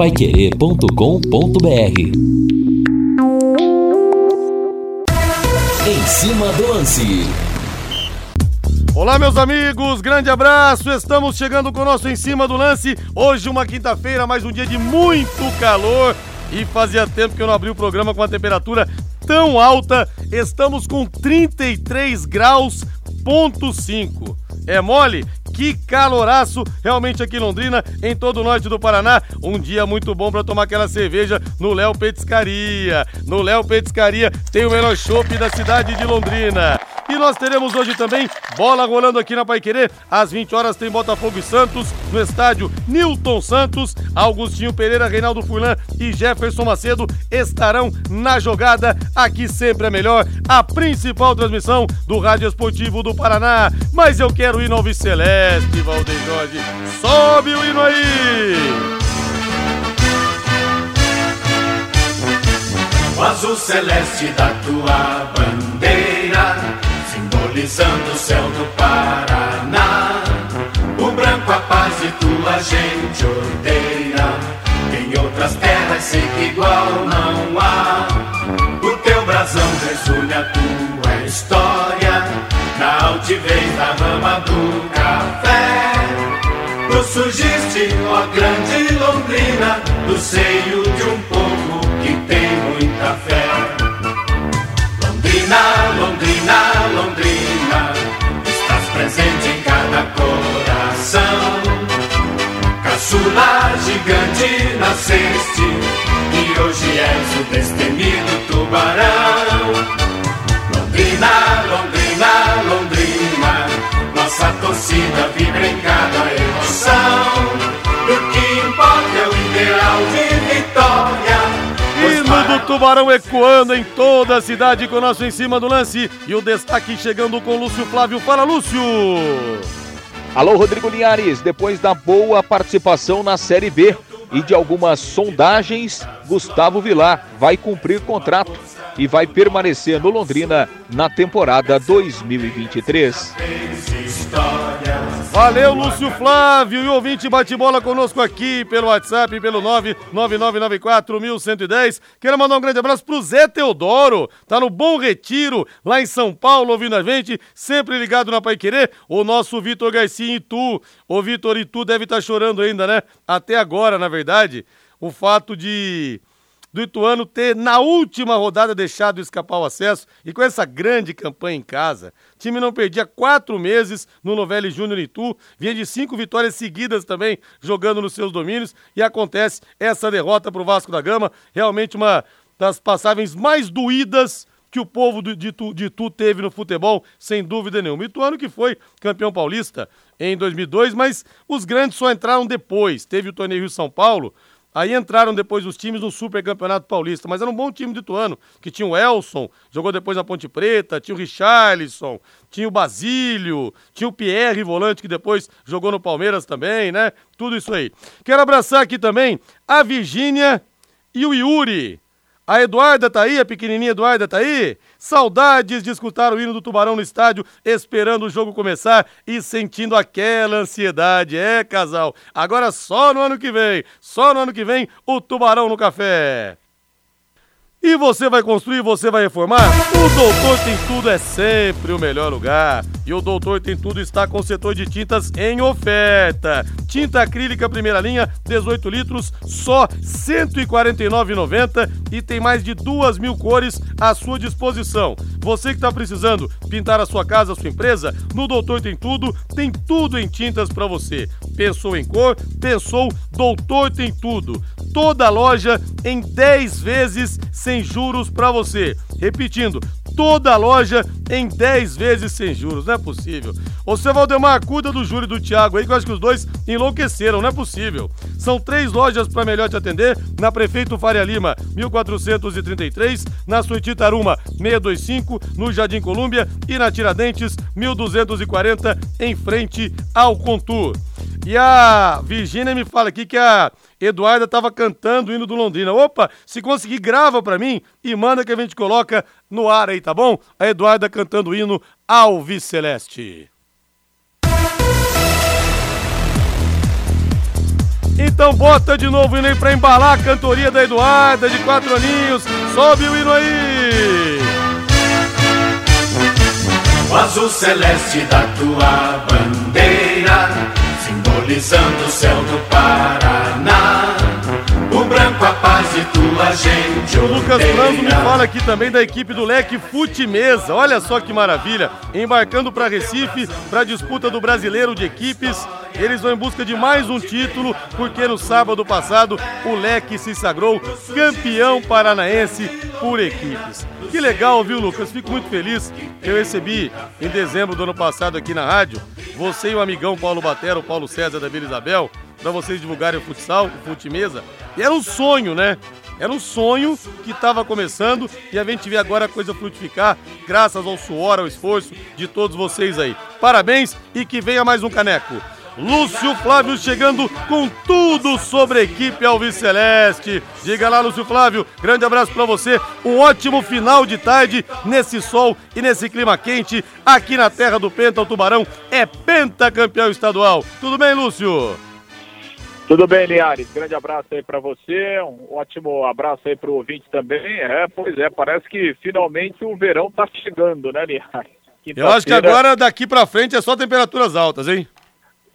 paiquerê.com.br Em cima do lance. Olá, meus amigos, grande abraço. Estamos chegando com o nosso Em Cima do Lance. Hoje, uma quinta-feira, mais um dia de muito calor. E fazia tempo que eu não abri o programa com a temperatura tão alta. Estamos com 33 graus, ponto 5. É mole? Que caloraço realmente aqui em Londrina, em todo o norte do Paraná. Um dia muito bom para tomar aquela cerveja no Léo Petiscaria. No Léo Petiscaria tem o melhor chopp da cidade de Londrina. E nós teremos hoje também bola rolando aqui na Paiquerê. Às 20 horas tem Botafogo e Santos no estádio Newton Santos. Augustinho Pereira, Reinaldo Furlan e Jefferson Macedo estarão na jogada. Aqui sempre é melhor. A principal transmissão do Rádio Esportivo do Paraná. Mas eu quero ir no Alves Celeste, Valdeir Jorge. Sobe o hino aí! O azul celeste da tua bandeira simbolizando o céu do Paraná. O branco a paz e tua gente odeia. Em outras terras sei que igual não há. O teu brasão resume a tua história. Na altivez da rama do café. Tu surgiste, ó grande Londrina, do seio de um Tubarão ecoando em toda a cidade com o nosso em cima do lance. E o destaque chegando com Lúcio Flávio. Fala, Lúcio! Alô, Rodrigo Linhares. Depois da boa participação na Série B e de algumas sondagens, Gustavo Vilar vai cumprir contrato e vai permanecer no Londrina na temporada 2023. Valeu, Lúcio Flávio. E ouvinte bate bola conosco aqui pelo WhatsApp, pelo 999941110. Quero mandar um grande abraço pro Zé Teodoro. Tá no Bom Retiro, lá em São Paulo, ouvindo a gente. Sempre ligado na Pai Querer. O nosso Vitor Garcia Itu. O Vitor Itu deve estar tá chorando ainda, né? Até agora, na verdade. O fato de do Ituano ter, na última rodada, deixado escapar o acesso e com essa grande campanha em casa, o time não perdia quatro meses no Novelli Júnior Itu, vinha de cinco vitórias seguidas também, jogando nos seus domínios, e acontece essa derrota para o Vasco da Gama, realmente uma das passagens mais doídas que o povo de Itu, de Itu teve no futebol, sem dúvida nenhuma. Ituano que foi campeão paulista em 2002, mas os grandes só entraram depois. Teve o torneio Rio São Paulo, Aí entraram depois os times no Super Campeonato Paulista, mas era um bom time de Ituano, que tinha o Elson, jogou depois na Ponte Preta, tinha o Richarlison, tinha o Basílio, tinha o Pierre Volante, que depois jogou no Palmeiras também, né? Tudo isso aí. Quero abraçar aqui também a Virgínia e o Yuri. A Eduarda tá aí, a pequenininha Eduarda tá aí? Saudades de escutar o hino do Tubarão no estádio, esperando o jogo começar e sentindo aquela ansiedade. É, casal. Agora só no ano que vem, só no ano que vem, o Tubarão no café. E você vai construir, você vai reformar? O Doutor Tem Tudo é sempre o melhor lugar. E o Doutor Tem Tudo está com o setor de tintas em oferta. Tinta acrílica primeira linha, 18 litros, só R$ 149,90 e tem mais de duas mil cores à sua disposição. Você que está precisando pintar a sua casa, a sua empresa, no Doutor Tem Tudo, tem tudo em tintas para você. Pensou em cor? Pensou Doutor Tem Tudo. Toda a loja em 10 vezes sem juros para você. Repetindo, toda a loja em 10 vezes sem juros. Não é possível. Ô, seu Valdemar, cuida do Júlio e do Thiago aí, que eu acho que os dois enlouqueceram. Não é possível. São três lojas para melhor te atender. Na Prefeito Faria Lima, 1433. Na Suíte Taruma, 625. No Jardim Colúmbia. E na Tiradentes, 1240. Em frente ao Contur. E a Virgínia me fala aqui que a Eduarda estava cantando o hino do Londrina. Opa, se conseguir, grava para mim e manda que a gente coloca no ar aí, tá bom? A Eduarda cantando o hino Alves Celeste. Então bota de novo o hino aí pra embalar a cantoria da Eduarda de quatro aninhos. Sobe o hino aí! O azul celeste da tua bandeira, simbolizando o céu do Paraná. O branco a paz e tua gente. O Lucas Franzo me fala aqui também da equipe do Leque Fute Mesa. Olha só que maravilha. Embarcando para Recife para a disputa do Brasileiro de Equipes. Eles vão em busca de mais um título, porque no sábado passado o Leque se sagrou campeão paranaense por equipes. Que legal, viu, Lucas? Fico muito feliz. Eu recebi em dezembro do ano passado aqui na rádio, você e o amigão Paulo Batera, o Paulo César da Vila Isabel, para vocês divulgarem o futsal, o futimesa. E era um sonho, né? Era um sonho que estava começando e a gente vê agora a coisa frutificar, graças ao suor, ao esforço de todos vocês aí. Parabéns e que venha mais um caneco. Lúcio Flávio chegando com tudo sobre a equipe Alves Celeste. Diga lá, Lúcio Flávio, grande abraço para você. Um ótimo final de tarde nesse sol e nesse clima quente aqui na terra do Penta. O Tubarão é pentacampeão estadual. Tudo bem, Lúcio? Tudo bem, Linhares? Grande abraço aí para você, um ótimo abraço aí para o ouvinte também. É, pois é, parece que finalmente o verão tá chegando, né, Linhares? Eu acho que agora daqui para frente é só temperaturas altas, hein?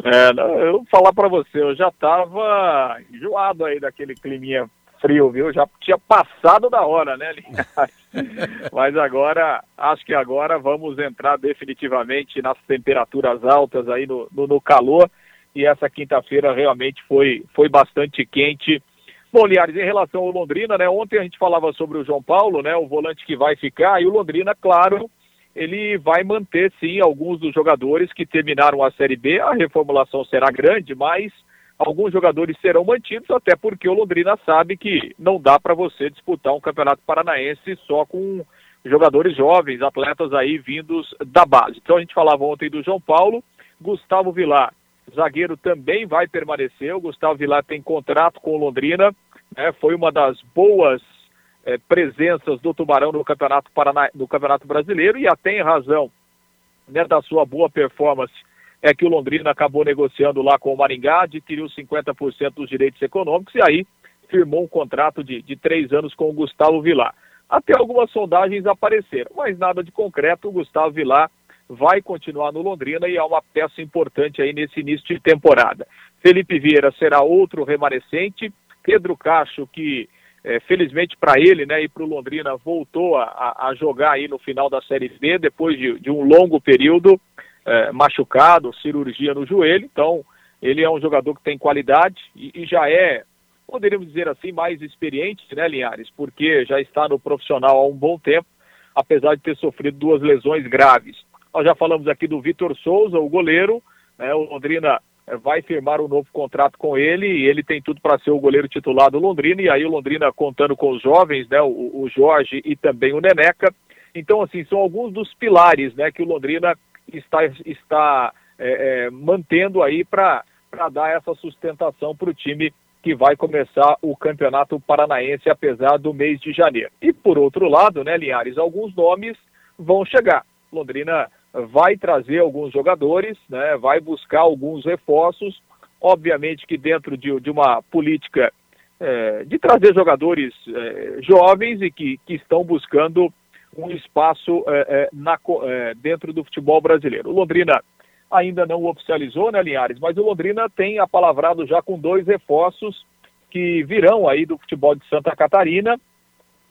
É, eu vou falar para você, eu já tava enjoado aí daquele climinha frio, viu? Já tinha passado da hora, né, Linhares? Mas agora, acho que agora vamos entrar definitivamente nas temperaturas altas aí no, no, no calor e essa quinta-feira realmente foi, foi bastante quente. Bom, Liares, em relação ao Londrina, né? Ontem a gente falava sobre o João Paulo, né? O volante que vai ficar, e o Londrina, claro, ele vai manter sim alguns dos jogadores que terminaram a Série B. A reformulação será grande, mas alguns jogadores serão mantidos, até porque o Londrina sabe que não dá para você disputar um campeonato paranaense só com jogadores jovens, atletas aí vindos da base. Então a gente falava ontem do João Paulo, Gustavo Vilar zagueiro também vai permanecer. O Gustavo Vilar tem contrato com o Londrina, né? foi uma das boas é, presenças do Tubarão no Campeonato, Paraná, no Campeonato Brasileiro e até em razão né, da sua boa performance é que o Londrina acabou negociando lá com o Maringá, adquiriu 50% dos direitos econômicos e aí firmou um contrato de, de três anos com o Gustavo Vilar. Até algumas sondagens apareceram, mas nada de concreto. O Gustavo Vilar vai continuar no Londrina e é uma peça importante aí nesse início de temporada. Felipe Vieira será outro remanescente. Pedro Cacho, que é, felizmente para ele né, e para o Londrina, voltou a, a, jogar aí no final da Série B, depois de, de um longo período é, machucado, cirurgia no joelho. Então, ele é um jogador que tem qualidade e, e já é, poderíamos dizer assim, mais experiente, né, Linhares? Porque já está no profissional há um bom tempo, apesar de ter sofrido duas lesões graves. Nós já falamos aqui do Vitor Souza, o goleiro, né, o Londrina eh, vai firmar um novo contrato com ele e ele tem tudo para ser o goleiro titular do Londrina. E aí o Londrina contando com os jovens, né, o, o Jorge e também o Neneca. Então, assim, são alguns dos pilares né, que o Londrina está, está é, é, mantendo aí para dar essa sustentação para o time que vai começar o Campeonato Paranaense, apesar do mês de janeiro. E por outro lado, né, Linhares, alguns nomes vão chegar. Londrina vai trazer alguns jogadores, né, vai buscar alguns reforços, obviamente que dentro de, de uma política é, de trazer jogadores é, jovens e que, que estão buscando um espaço é, é na, é, dentro do futebol brasileiro. O Londrina ainda não oficializou, né, Linhares? Mas o Londrina tem apalavrado já com dois reforços que virão aí do futebol de Santa Catarina.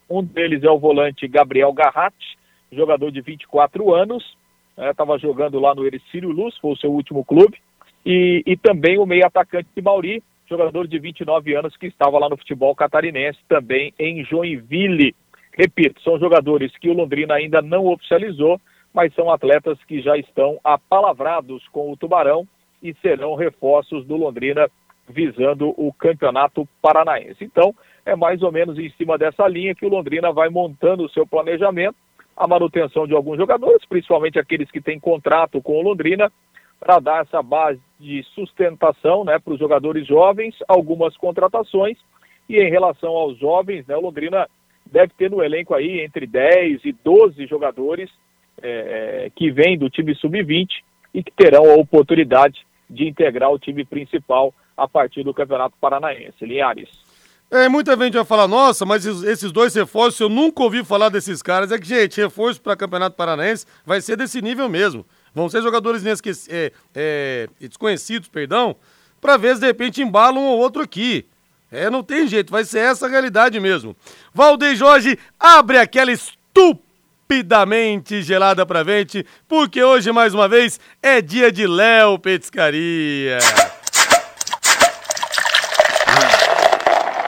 Um deles é o volante Gabriel Garratti, jogador de 24 anos, estava né, jogando lá no Ercílio Luz, foi o seu último clube, e, e também o meio atacante de Mauri, jogador de 29 anos que estava lá no futebol catarinense, também em Joinville. Repito, são jogadores que o Londrina ainda não oficializou, mas são atletas que já estão apalavrados com o Tubarão e serão reforços do Londrina visando o Campeonato Paranaense. Então, é mais ou menos em cima dessa linha que o Londrina vai montando o seu planejamento a manutenção de alguns jogadores, principalmente aqueles que têm contrato com o Londrina, para dar essa base de sustentação né, para os jogadores jovens, algumas contratações. E em relação aos jovens, né, o Londrina deve ter no elenco aí entre 10 e 12 jogadores é, que vêm do time sub-20 e que terão a oportunidade de integrar o time principal a partir do Campeonato Paranaense. Linhares. É, muita gente vai falar, nossa, mas esses dois reforços, eu nunca ouvi falar desses caras. É que, gente, reforço para Campeonato Paranaense vai ser desse nível mesmo. Vão ser jogadores é, é, desconhecidos, perdão, para ver se de repente embalam um ou outro aqui. É, não tem jeito, vai ser essa a realidade mesmo. Valdeir Jorge abre aquela estupidamente gelada pra frente, porque hoje, mais uma vez, é dia de Léo Petiscaria.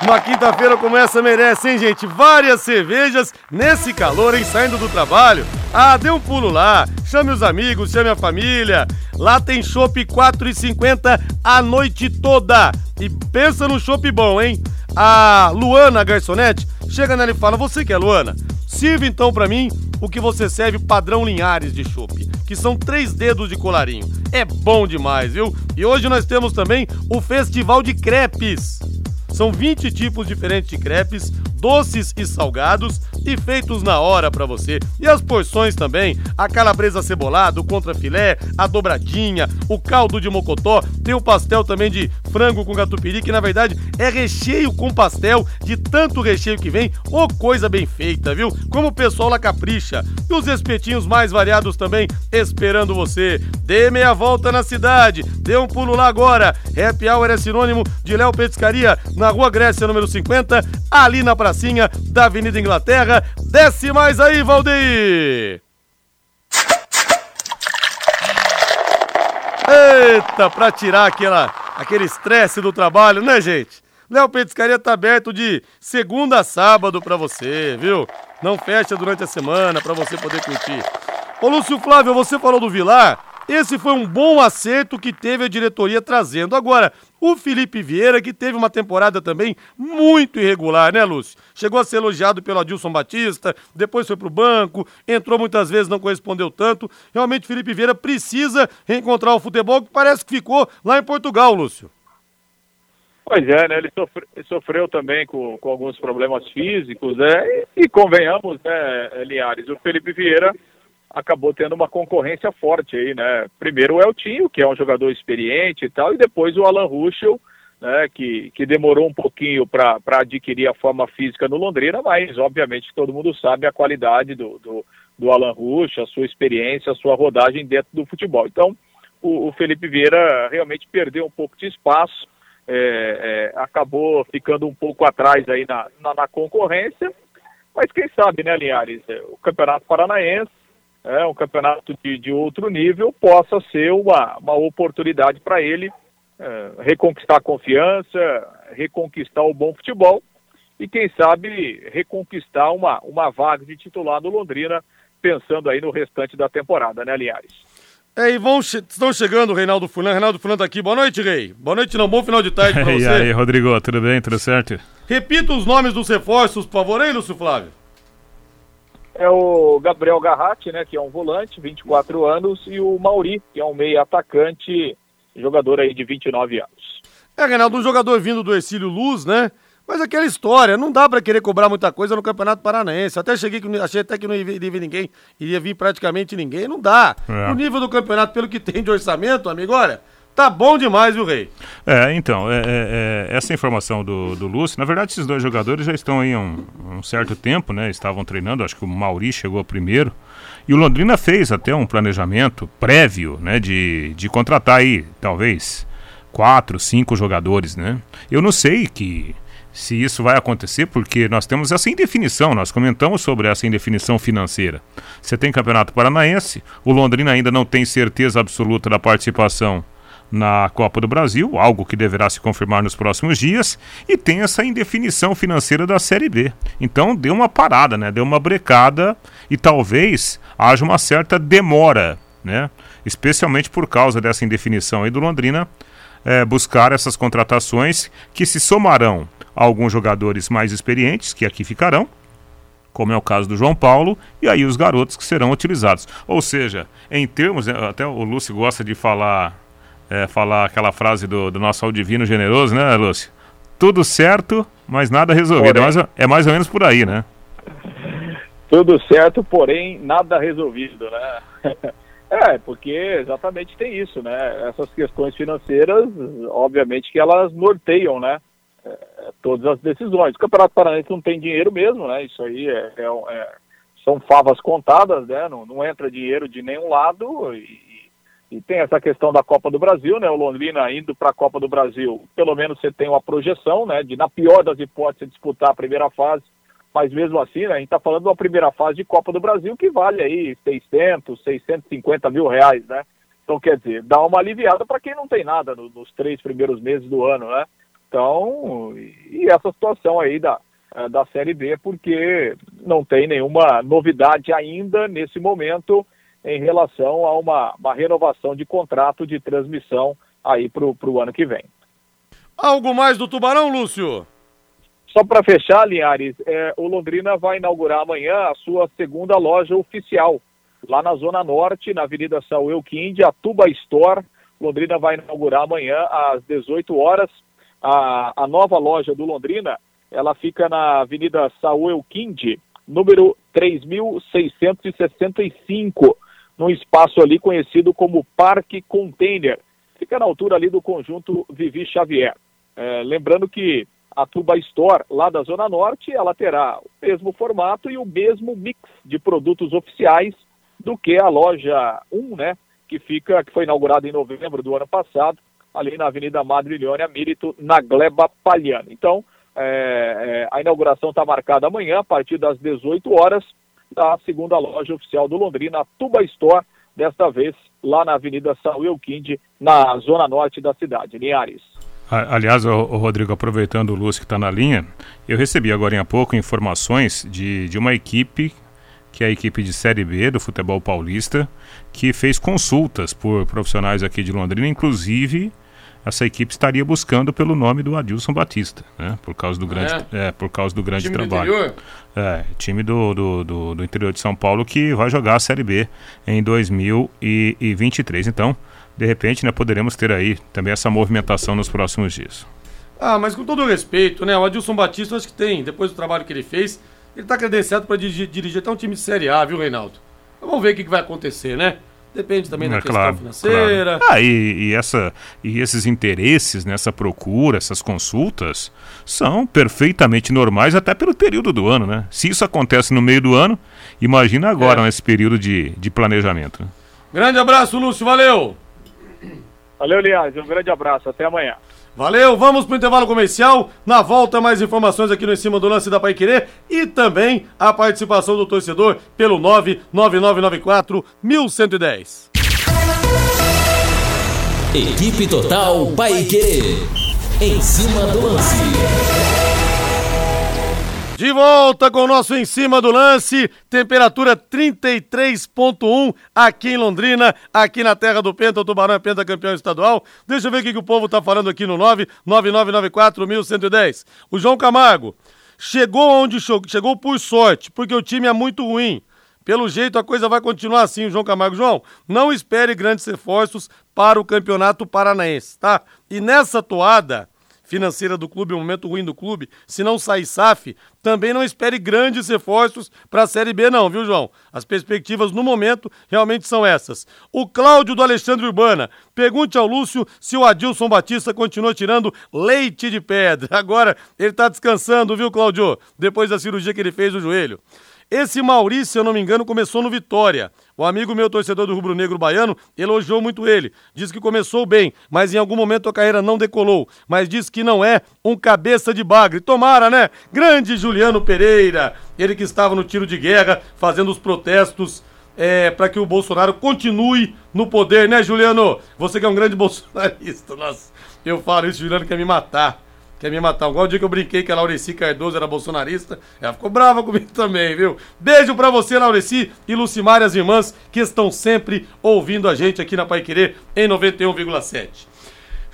Uma quinta-feira como essa merece, hein, gente? Várias cervejas nesse calor, hein? Saindo do trabalho. Ah, dê um pulo lá. Chame os amigos, chame a família. Lá tem chopp 4,50 a noite toda. E pensa no chopp bom, hein? A Luana, a garçonete, chega nela e fala: Você que é Luana? Sirva então para mim o que você serve padrão Linhares de chopp, que são três dedos de colarinho. É bom demais, viu? E hoje nós temos também o Festival de Crepes. São 20 tipos diferentes de crepes, doces e salgados e feitos na hora para você. E as porções também, a calabresa cebolada, o contrafilé, a dobradinha, o caldo de mocotó, tem o pastel também de frango com catupiry, que na verdade é recheio com pastel, de tanto recheio que vem, ô oh, coisa bem feita, viu? Como o pessoal lá capricha. E os espetinhos mais variados também esperando você. Dê meia volta na cidade, dê um pulo lá agora. Happy Hour é sinônimo de Léo Petiscaria, na Rua Grécia, número 50, ali na pracinha da Avenida Inglaterra. Desce mais aí, Valdeir! Eita, pra tirar aquela, aquele estresse do trabalho, né, gente? Léo Petiscaria tá aberto de segunda a sábado pra você, viu? Não fecha durante a semana pra você poder curtir. Ô, Lúcio Flávio, você falou do Vilar. Esse foi um bom acerto que teve a diretoria trazendo. Agora, o Felipe Vieira, que teve uma temporada também muito irregular, né, Lúcio? Chegou a ser elogiado pelo Adilson Batista, depois foi pro banco, entrou muitas vezes, não correspondeu tanto. Realmente, o Felipe Vieira precisa reencontrar o futebol que parece que ficou lá em Portugal, Lúcio. Pois é, né? Ele sofreu, sofreu também com, com, alguns problemas físicos, né? E, e convenhamos, né, Liares, o Felipe Vieira acabou tendo uma concorrência forte aí, né? Primeiro o Eltinho, que é um jogador experiente e tal, e depois o Alan Ruschel, né, que, que demorou um pouquinho para adquirir a forma física no Londrina, mas obviamente todo mundo sabe a qualidade do, do, do Alan Ruschel, a sua experiência, a sua rodagem dentro do futebol. Então, o, o Felipe Vieira realmente perdeu um pouco de espaço, é, é, acabou ficando um pouco atrás aí na, na, na concorrência, mas quem sabe, né, Linhares, é, o Campeonato Paranaense é, um campeonato de, de outro nível, possa ser uma, uma oportunidade para ele é, reconquistar a confiança, reconquistar o bom futebol e, quem sabe, reconquistar uma, uma vaga de titular no Londrina, pensando aí no restante da temporada, né, Linhares? É, e vão che estão chegando o Reinaldo Fulan. Reinaldo Fulan tá aqui. Boa noite, Rei. Boa noite, não. Bom final de tarde pra você. e aí, Rodrigo, tudo bem? Tudo certo? Repita os nomes dos reforços, por favor, aí, Lúcio Flávio é o Gabriel Garratti, né, que é um volante, 24 anos, e o Mauri, que é um meio atacante, jogador aí de 29 anos. É, Reinaldo, um jogador vindo do Exílio Luz, né? Mas aquela história, não dá para querer cobrar muita coisa no Campeonato Paranaense. Até cheguei que achei até que não iria vir ninguém, iria vir praticamente ninguém, não dá. É. O nível do campeonato, pelo que tem de orçamento, amigo, olha, Tá bom demais, viu, Rei? É, então, é, é, é, essa informação do, do Lúcio, na verdade, esses dois jogadores já estão aí há um, um, certo tempo, né? Estavam treinando, acho que o Mauri chegou primeiro. E o Londrina fez até um planejamento prévio, né? De, de contratar aí, talvez, quatro, cinco jogadores, né? Eu não sei que se isso vai acontecer, porque nós temos essa indefinição, nós comentamos sobre essa indefinição financeira. Você tem Campeonato Paranaense, o Londrina ainda não tem certeza absoluta da participação na Copa do Brasil, algo que deverá se confirmar nos próximos dias, e tem essa indefinição financeira da Série B. Então deu uma parada, né? Deu uma brecada e talvez haja uma certa demora, né? Especialmente por causa dessa indefinição aí do Londrina é, buscar essas contratações que se somarão a alguns jogadores mais experientes que aqui ficarão, como é o caso do João Paulo, e aí os garotos que serão utilizados. Ou seja, em termos, até o Lúcio gosta de falar é, falar aquela frase do, do nosso Aldivino generoso, né, Lúcio? Tudo certo, mas nada resolvido. É mais, é mais ou menos por aí, né? Tudo certo, porém nada resolvido, né? É, porque exatamente tem isso, né? Essas questões financeiras, obviamente que elas norteiam, né? É, todas as decisões. O Campeonato Paranaense não tem dinheiro mesmo, né? Isso aí é, é, é são favas contadas, né? Não, não, entra dinheiro de nenhum lado e, e, tem essa questão da Copa do Brasil, né? O Londrina indo para a Copa do Brasil, pelo menos você tem uma projeção, né? De na pior das hipóteses disputar a primeira fase mas mesmo assim, né, a gente está falando de uma primeira fase de Copa do Brasil que vale aí 600, 650 mil reais, né? Então, quer dizer, dá uma aliviada para quem não tem nada no, nos três primeiros meses do ano, né? Então, e essa situação aí da, é, da Série B, porque não tem nenhuma novidade ainda nesse momento em relação a uma, uma renovação de contrato de transmissão aí para o ano que vem. Algo mais do Tubarão, Lúcio? Só para fechar, Linhares, é, o Londrina vai inaugurar amanhã a sua segunda loja oficial, lá na Zona Norte, na Avenida São Euquinde, a Tuba Store. Londrina vai inaugurar amanhã às 18 horas. A, a nova loja do Londrina, ela fica na Avenida Saúl Euquinde, número 3665, num espaço ali conhecido como Parque Container. Fica na altura ali do conjunto Vivi Xavier. É, lembrando que a Tuba Store, lá da Zona Norte, ela terá o mesmo formato e o mesmo mix de produtos oficiais do que a loja 1, né? Que fica, que foi inaugurada em novembro do ano passado, ali na Avenida Madrilhônia Mírito, na Gleba Palhana. Então, é, é, a inauguração está marcada amanhã, a partir das 18 horas, da segunda loja oficial do Londrina, a Tuba Store, desta vez lá na Avenida São Wilkinde, na zona norte da cidade, Linhares. Aliás, o, Rodrigo, aproveitando o Lúcio que está na linha, eu recebi agora há pouco informações de, de uma equipe, que é a equipe de Série B do futebol paulista, que fez consultas por profissionais aqui de Londrina, inclusive essa equipe estaria buscando pelo nome do Adilson Batista, né? Por causa do grande, é? É, por causa do grande time trabalho. Do interior? É, time do, do, do, do interior de São Paulo que vai jogar a Série B em 2023. Então, de repente, né, poderemos ter aí também essa movimentação nos próximos dias. Ah, mas com todo respeito, né? O Adilson Batista, acho que tem, depois do trabalho que ele fez, ele está credenciado para dirigir, dirigir, até um time de Série A, viu, Reinaldo? Vamos ver o que, que vai acontecer, né? Depende também da é, questão claro, financeira. Claro. Ah, e, e, essa, e esses interesses, nessa né, procura, essas consultas, são perfeitamente normais até pelo período do ano, né? Se isso acontece no meio do ano, imagina agora, é. nesse período de, de planejamento. Né? Grande abraço, Lúcio, valeu! Valeu, Linhares. Um grande abraço. Até amanhã. Valeu, vamos para o intervalo comercial. Na volta, mais informações aqui no Em Cima do Lance da Pai Querer e também a participação do torcedor pelo 99994 1110. Equipe Total Paique. Em cima do lance. De volta com o nosso em cima do lance, temperatura 33.1 aqui em Londrina, aqui na terra do Penta, o Tubarão é campeão estadual. Deixa eu ver o que, que o povo tá falando aqui no 99994 O João Camargo chegou onde chegou por sorte, porque o time é muito ruim. Pelo jeito a coisa vai continuar assim, João Camargo. João, não espere grandes reforços para o Campeonato Paranaense, tá? E nessa toada, financeira do clube, um momento ruim do clube, se não sair SAF, também não espere grandes reforços para a Série B não, viu João? As perspectivas no momento realmente são essas. O Cláudio do Alexandre Urbana, pergunte ao Lúcio se o Adilson Batista continua tirando leite de pedra. Agora ele está descansando, viu Cláudio? Depois da cirurgia que ele fez no joelho. Esse Maurício, se eu não me engano, começou no Vitória. O amigo meu, torcedor do Rubro Negro Baiano, elogiou muito ele. Diz que começou bem, mas em algum momento a carreira não decolou. Mas diz que não é um cabeça de bagre. Tomara, né? Grande Juliano Pereira, ele que estava no tiro de guerra, fazendo os protestos é, para que o Bolsonaro continue no poder, né, Juliano? Você que é um grande bolsonarista. Nossa, eu falo isso, Juliano quer me matar. Quer me matar. Igual o dia que eu brinquei que a Laureci Cardoso era bolsonarista. Ela ficou brava comigo também, viu? Beijo pra você, Laureci e Lucimar e as irmãs que estão sempre ouvindo a gente aqui na Pai Querer em 91,7.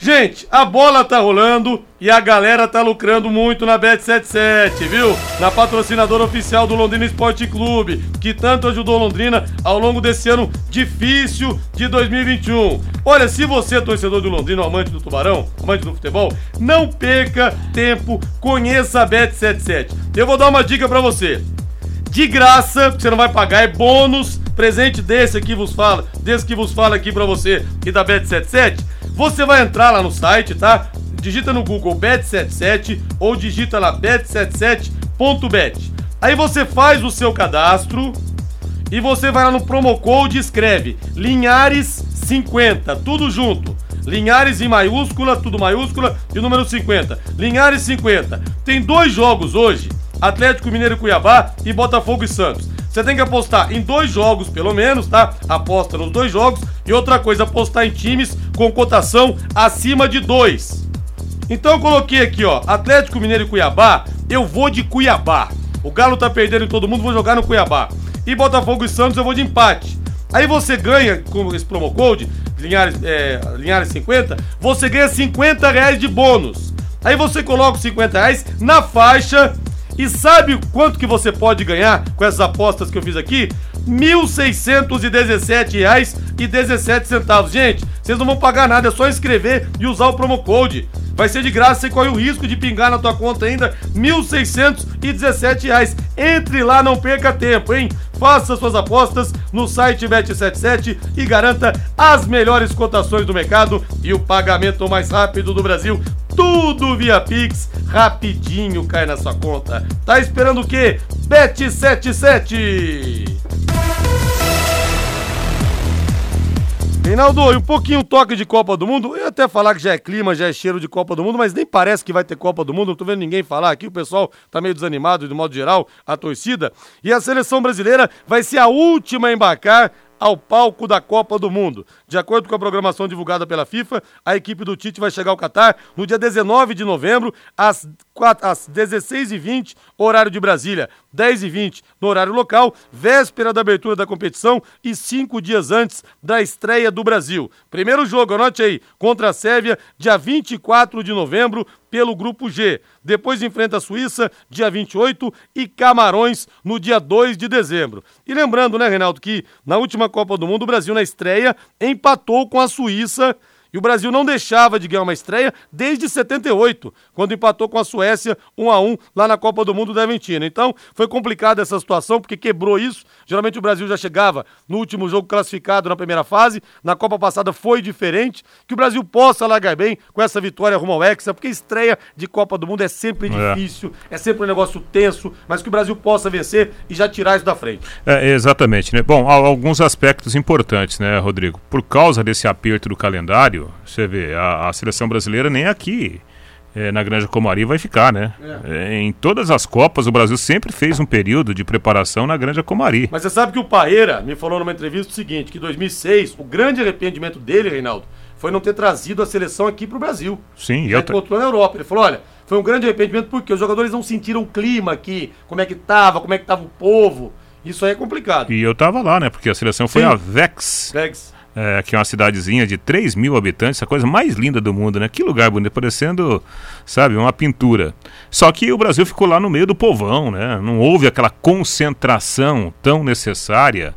Gente, a bola tá rolando e a galera tá lucrando muito na Bet77, viu? Na patrocinadora oficial do Londrina Esporte Clube, que tanto ajudou Londrina ao longo desse ano difícil de 2021. Olha, se você é torcedor do Londrina, amante do Tubarão, amante do futebol, não perca tempo, conheça a Bet77. Eu vou dar uma dica para você. de graça, que você não vai pagar, é bônus, presente desse aqui vos fala, desse que vos fala aqui pra você e da Bet77. Você vai entrar lá no site, tá? Digita no Google Bet77 ou digita lá bet77.bet. Aí você faz o seu cadastro e você vai lá no promo code e escreve Linhares50, tudo junto. Linhares em maiúscula, tudo maiúscula e o número 50. Linhares 50. Tem dois jogos hoje: Atlético Mineiro e Cuiabá e Botafogo e Santos. Você tem que apostar em dois jogos, pelo menos, tá? Aposta nos dois jogos. E outra coisa, apostar em times com cotação acima de dois. Então eu coloquei aqui, ó, Atlético Mineiro e Cuiabá. Eu vou de Cuiabá. O Galo tá perdendo em todo mundo, vou jogar no Cuiabá. E Botafogo e Santos eu vou de empate. Aí você ganha com esse promo code, Linhares, é, Linhares 50, você ganha 50 reais de bônus. Aí você coloca os 50 reais na faixa e sabe quanto que você pode ganhar com essas apostas que eu fiz aqui? R$ 1.617,17. Gente, vocês não vão pagar nada, é só inscrever e usar o promo code. Vai ser de graça, e corre o risco de pingar na tua conta ainda R$ 1.617. Entre lá, não perca tempo, hein? Faça suas apostas no site Bet77 e garanta as melhores cotações do mercado e o pagamento mais rápido do Brasil. Tudo via Pix, rapidinho cai na sua conta. Tá esperando o quê? Bet77! Reinaldo, e um pouquinho toque de Copa do Mundo. Eu ia até falar que já é clima, já é cheiro de Copa do Mundo, mas nem parece que vai ter Copa do Mundo. Não tô vendo ninguém falar aqui. O pessoal tá meio desanimado, de modo geral, a torcida. E a seleção brasileira vai ser a última a embarcar ao palco da Copa do Mundo. De acordo com a programação divulgada pela FIFA, a equipe do Tite vai chegar ao Catar no dia 19 de novembro, às, 4, às 16h20, horário de Brasília, 10h20 no horário local, véspera da abertura da competição e cinco dias antes da estreia do Brasil. Primeiro jogo, anote aí, contra a Sérvia, dia 24 de novembro, pelo Grupo G. Depois enfrenta a Suíça, dia 28, e Camarões no dia 2 de dezembro. E lembrando, né, Reinaldo, que na última Copa do Mundo, o Brasil na estreia empatou com a Suíça e o Brasil não deixava de ganhar uma estreia desde 78, quando empatou com a Suécia 1 a 1 lá na Copa do Mundo da Argentina. Então, foi complicada essa situação porque quebrou isso. Geralmente o Brasil já chegava no último jogo classificado na primeira fase. Na Copa passada foi diferente. Que o Brasil possa largar bem com essa vitória rumo ao Hexa, porque estreia de Copa do Mundo é sempre É. difícil, é sempre um negócio tenso, mas que o Brasil possa vencer e já tirar isso da frente. É, exatamente, né? Bom, há alguns aspectos importantes, né, Rodrigo? Por causa desse aperto do calendário, você vê, a, a seleção brasileira nem aqui é, na Granja Comari vai ficar, né? É, em todas as Copas, o Brasil sempre fez um período de preparação na Granja Comari. Mas você sabe que o Paeira me falou numa entrevista o seguinte, que em 2006, o grande arrependimento dele, Reinaldo, foi não ter trazido a seleção aqui pro Brasil. Sim, e outra, encontrou na Europa. Ele falou, olha, foi um grande arrependimento porque os jogadores não sentiram o clima aqui, como é que tava, como é que tava o povo. Isso aí é complicado. e eu tava lá, né? Porque a seleção foi Sim. a Vex, Vex. É, que é uma cidadezinha de 3 mil habitantes, a coisa mais linda do mundo, né? Que lugar bonito, parecendo, sabe, uma pintura. Só que o Brasil ficou lá no meio do povão, né? Não houve aquela concentração tão necessária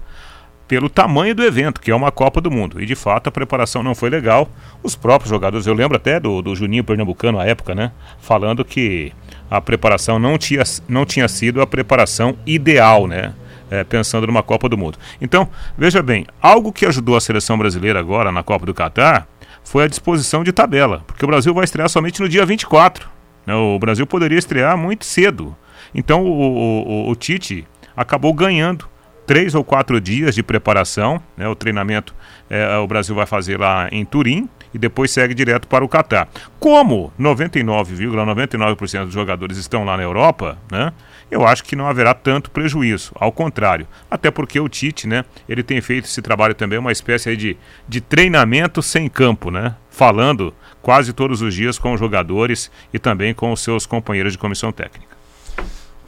pelo tamanho do evento, que é uma Copa do Mundo. E de fato a preparação não foi legal. Os próprios jogadores, eu lembro até do, do Juninho Pernambucano à época, né? Falando que a preparação não tinha, não tinha sido a preparação ideal, né? É, pensando numa Copa do Mundo. Então, veja bem, algo que ajudou a seleção brasileira agora na Copa do Catar foi a disposição de tabela, porque o Brasil vai estrear somente no dia 24. Né? O Brasil poderia estrear muito cedo. Então, o, o, o- Tite acabou ganhando três ou quatro dias de preparação. Né? O treinamento é, o Brasil vai fazer lá em Turim e depois segue direto para o Catar. Como 99,99% dos jogadores estão lá na Europa, né? Eu acho que não haverá tanto prejuízo, ao contrário. Até porque o Tite, né, ele tem feito esse trabalho também, uma espécie de, de treinamento sem campo, né? Falando quase todos os dias com os jogadores e também com os seus companheiros de comissão técnica.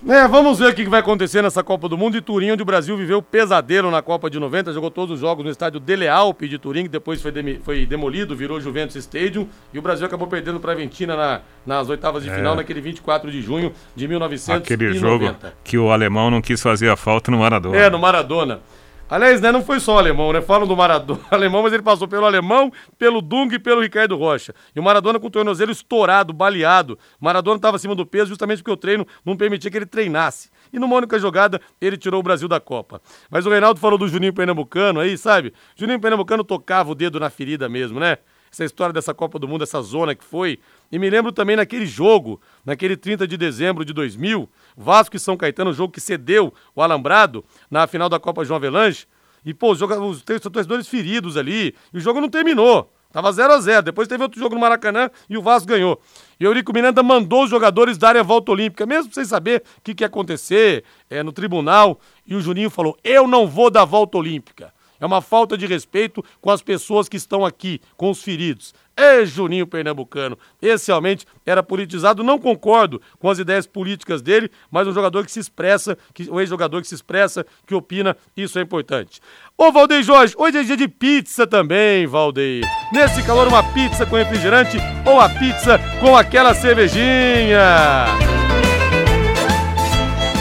É, vamos ver o que vai acontecer nessa Copa do Mundo. E Turim, onde o Brasil viveu pesadelo na Copa de 90, jogou todos os jogos no estádio Dele Alpe de Turim, que depois foi, foi demolido, virou Juventus Stadium. E o Brasil acabou perdendo para a Argentina na- nas oitavas de final, naquele 24 de junho de 1990. Aquele jogo que o alemão não quis fazer a falta no Maradona. É, no Maradona. Aliás, né, não foi só alemão, né? Falam do Maradona alemão, mas ele passou pelo alemão, pelo Dung e pelo Ricardo Rocha. E o Maradona com o tornozelo estourado, baleado. Maradona estava acima do peso justamente porque o treino não permitia que ele treinasse. E numa única jogada, ele tirou o Brasil da Copa. Mas o Reinaldo falou do Juninho Pernambucano aí, sabe? Juninho Pernambucano tocava o dedo na ferida mesmo, né? Essa história dessa Copa do Mundo, essa zona que foi. E me lembro também naquele jogo, naquele 30 de dezembro de 2000, Vasco e São Caetano, jogo que cedeu o Alambrado na final da Copa João Avelange. E, pô, os, os torcedores feridos ali. E o jogo não terminou. Tava 0 a 0 Depois teve outro jogo no Maracanã e o Vasco ganhou. E o Eurico Miranda mandou os jogadores darem a volta olímpica, mesmo sem saber o que, que ia acontecer é, no tribunal. E o Juninho falou: Eu não vou dar volta olímpica. É uma falta de respeito com as pessoas que estão aqui, com os feridos. É Juninho Pernambucano. Esse realmente era politizado. Não concordo com as ideias políticas dele, mas um jogador que se expressa, que, um ex-jogador que se expressa, que opina, isso é importante. Ô Valdeir Jorge, hoje é dia de pizza também, Valdeir. Nesse calor, uma pizza com refrigerante ou a pizza com aquela cervejinha.